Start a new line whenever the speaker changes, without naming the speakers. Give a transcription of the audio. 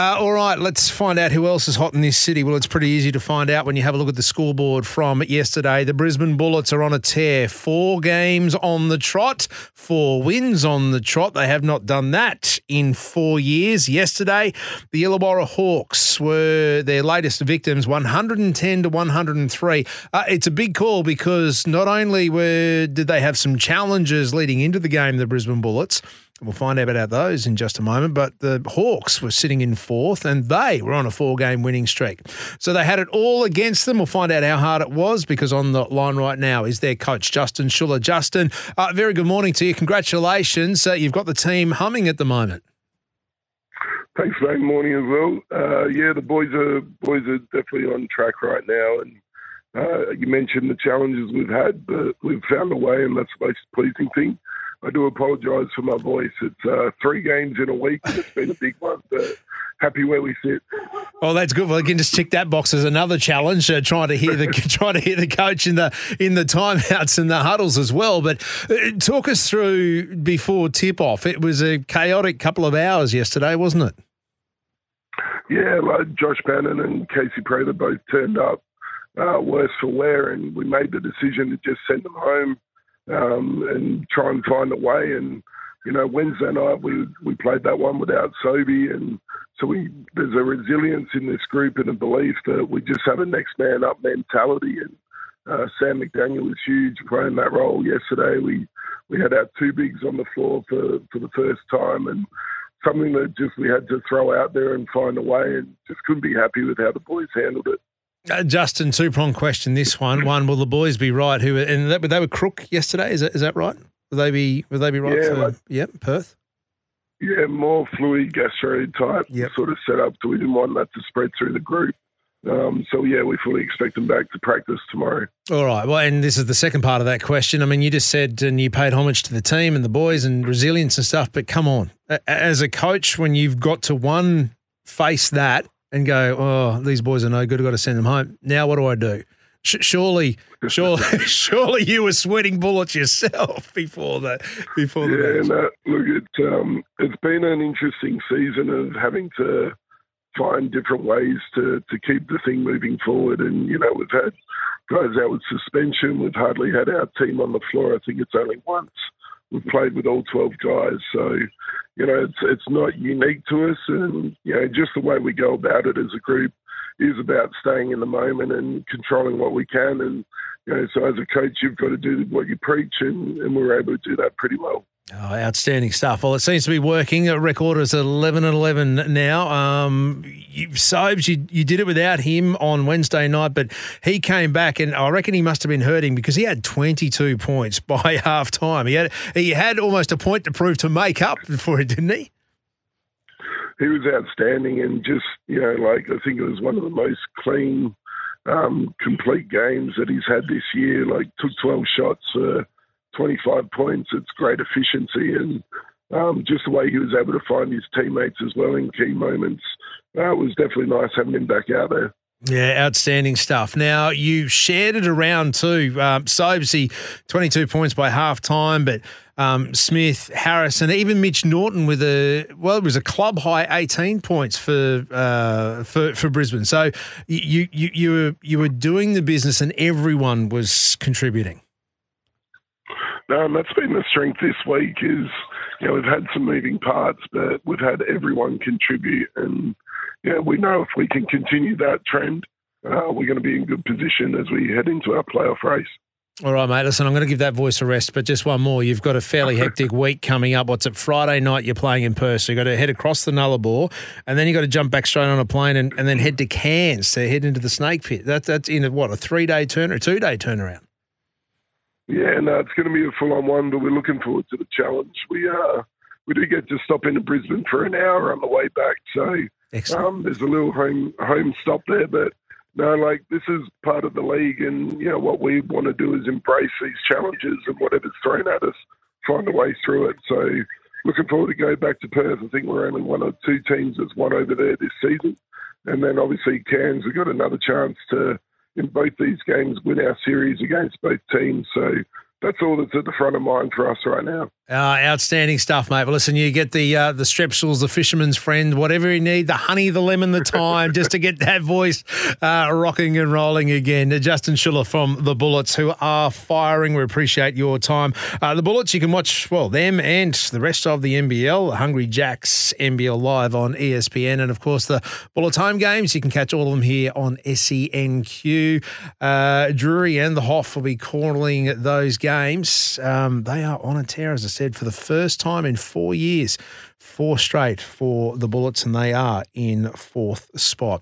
Uh, all right, let's find out who else is hot in this city. Well, it's pretty easy to find out when you have a look at the scoreboard from yesterday. The Brisbane Bullets are on a tear. Four games on the trot, four wins on the trot. They have not done that in four years. Yesterday, the Illawarra Hawks were their latest victims, 110 to 103. Uh, it's a big call because not only were did they have some challenges leading into the game, the Brisbane Bullets. We'll find out about those in just a moment. But the Hawks were sitting in fourth and they were on a four game winning streak. So they had it all against them. We'll find out how hard it was because on the line right now is their coach, Justin Schueller. Justin, uh, very good morning to you. Congratulations. Uh, you've got the team humming at the moment.
Thanks, mate. Morning as well. Uh, yeah, the boys are boys are definitely on track right now, and uh, you mentioned the challenges we've had, but we've found a way, and that's the most pleasing thing. I do apologise for my voice. It's uh, three games in a week, it's been a big one, but happy where we sit.
Oh, that's good. Well, you can just tick that box as another challenge. Uh, trying to hear the trying to hear the coach in the in the timeouts and the huddles as well. But uh, talk us through before tip off. It was a chaotic couple of hours yesterday, wasn't it?
Yeah, like Josh Bannan and Casey Prather both turned up uh, worse for wear, and we made the decision to just send them home um, and try and find a way. And you know, Wednesday night we we played that one without Sobey, and so we there's a resilience in this group and a belief that we just have a next man up mentality. And uh, Sam McDaniel was huge playing that role yesterday. We we had our two bigs on the floor for for the first time, and something that just we had to throw out there and find a way, and just couldn't be happy with how the boys handled it.
Uh, Justin, two prong question. This one, one, will the boys be right? Who and that, they were crook yesterday? Is that is that right? Will they be? Will they be right?
Yeah,
for,
like,
yep, Perth.
Yeah, more fluid gastro type
Yep.
sort of setup, so we didn't want that to spread through the group. Um, so yeah, we fully expect them back to practice tomorrow.
All right. Well, and this is the second part of that question. I mean, you just said and you paid homage to the team and the boys and resilience and stuff, but come on, as a coach, when you've got to one face that and go, oh, these boys are no good, I've got to send them home. Now, what do I do? Surely, surely, surely you were sweating bullets yourself before the before the
Yeah,
match.
no, look, it, um, it's been an interesting season of having to find different ways to, to keep the thing moving forward. And, you know, we've had guys out with suspension. We've hardly had our team on the floor. I think it's only once we've played with all 12 guys. So, you know, it's, it's not unique to us. And, you know, just the way we go about it as a group is about staying in the moment and controlling what we can. And, you know, so as a coach, you've got to do what you preach. And, and we're able to do that pretty well.
Oh, outstanding stuff. Well, it seems to be working. Record is at 11 and 11 now. Um, you, Sobes, you, you did it without him on Wednesday night, but he came back, and I reckon he must have been hurting because he had 22 points by half time. He had, he had almost a point to prove to make up for it, didn't he?
He was outstanding, and just, you know, like I think it was one of the most clean, um, complete games that he's had this year. Like, took 12 shots. Uh, 25 points. It's great efficiency and um, just the way he was able to find his teammates as well in key moments. Uh, it was definitely nice having him back out there.
Yeah, outstanding stuff. Now you shared it around too. Um, Sobsey, twenty-two points by half time, but um, Smith, Harris, and even Mitch Norton with a well, it was a club high eighteen points for uh, for for Brisbane. So you you you were you were doing the business, and everyone was contributing.
And that's been the strength this week is, you know, we've had some moving parts, but we've had everyone contribute. And, know, we know if we can continue that trend, uh, we're going to be in good position as we head into our playoff race.
All right, mate. Listen, I'm going to give that voice a rest, but just one more. You've got a fairly hectic week coming up. What's it? Friday night, you're playing in Perth. So you've got to head across the Nullarbor, and then you've got to jump back straight on a plane and, and then head to Cairns to head into the Snake Pit. That, that's in a, what, a three day turn or two day turnaround?
Yeah, no, it's going to be a full-on one, but we're looking forward to the challenge. We uh, we do get to stop into Brisbane for an hour on the way back, so um, there's a little home home stop there. But no, like this is part of the league, and you know what we want to do is embrace these challenges and whatever's thrown at us, find a way through it. So looking forward to go back to Perth. I think we're only one or two teams that's won over there this season, and then obviously Cairns, we've got another chance to in both these games win our series against both teams. So that's all that's at the front of mind for us right now.
Uh, outstanding stuff, mate. Well, listen, you get the uh, the strepsils, the fisherman's friend, whatever you need, the honey, the lemon, the thyme, just to get that voice uh, rocking and rolling again. Uh, Justin Schueller from the Bullets, who are firing. We appreciate your time. Uh, the Bullets, you can watch well them and the rest of the NBL, the Hungry Jacks NBL live on ESPN, and of course the Bullets home games. You can catch all of them here on SENQ. Uh, Drury and the Hoff will be calling those games. Um, they are on a tear, as I said, for the first time in four years, four straight for the Bullets, and they are in fourth spot.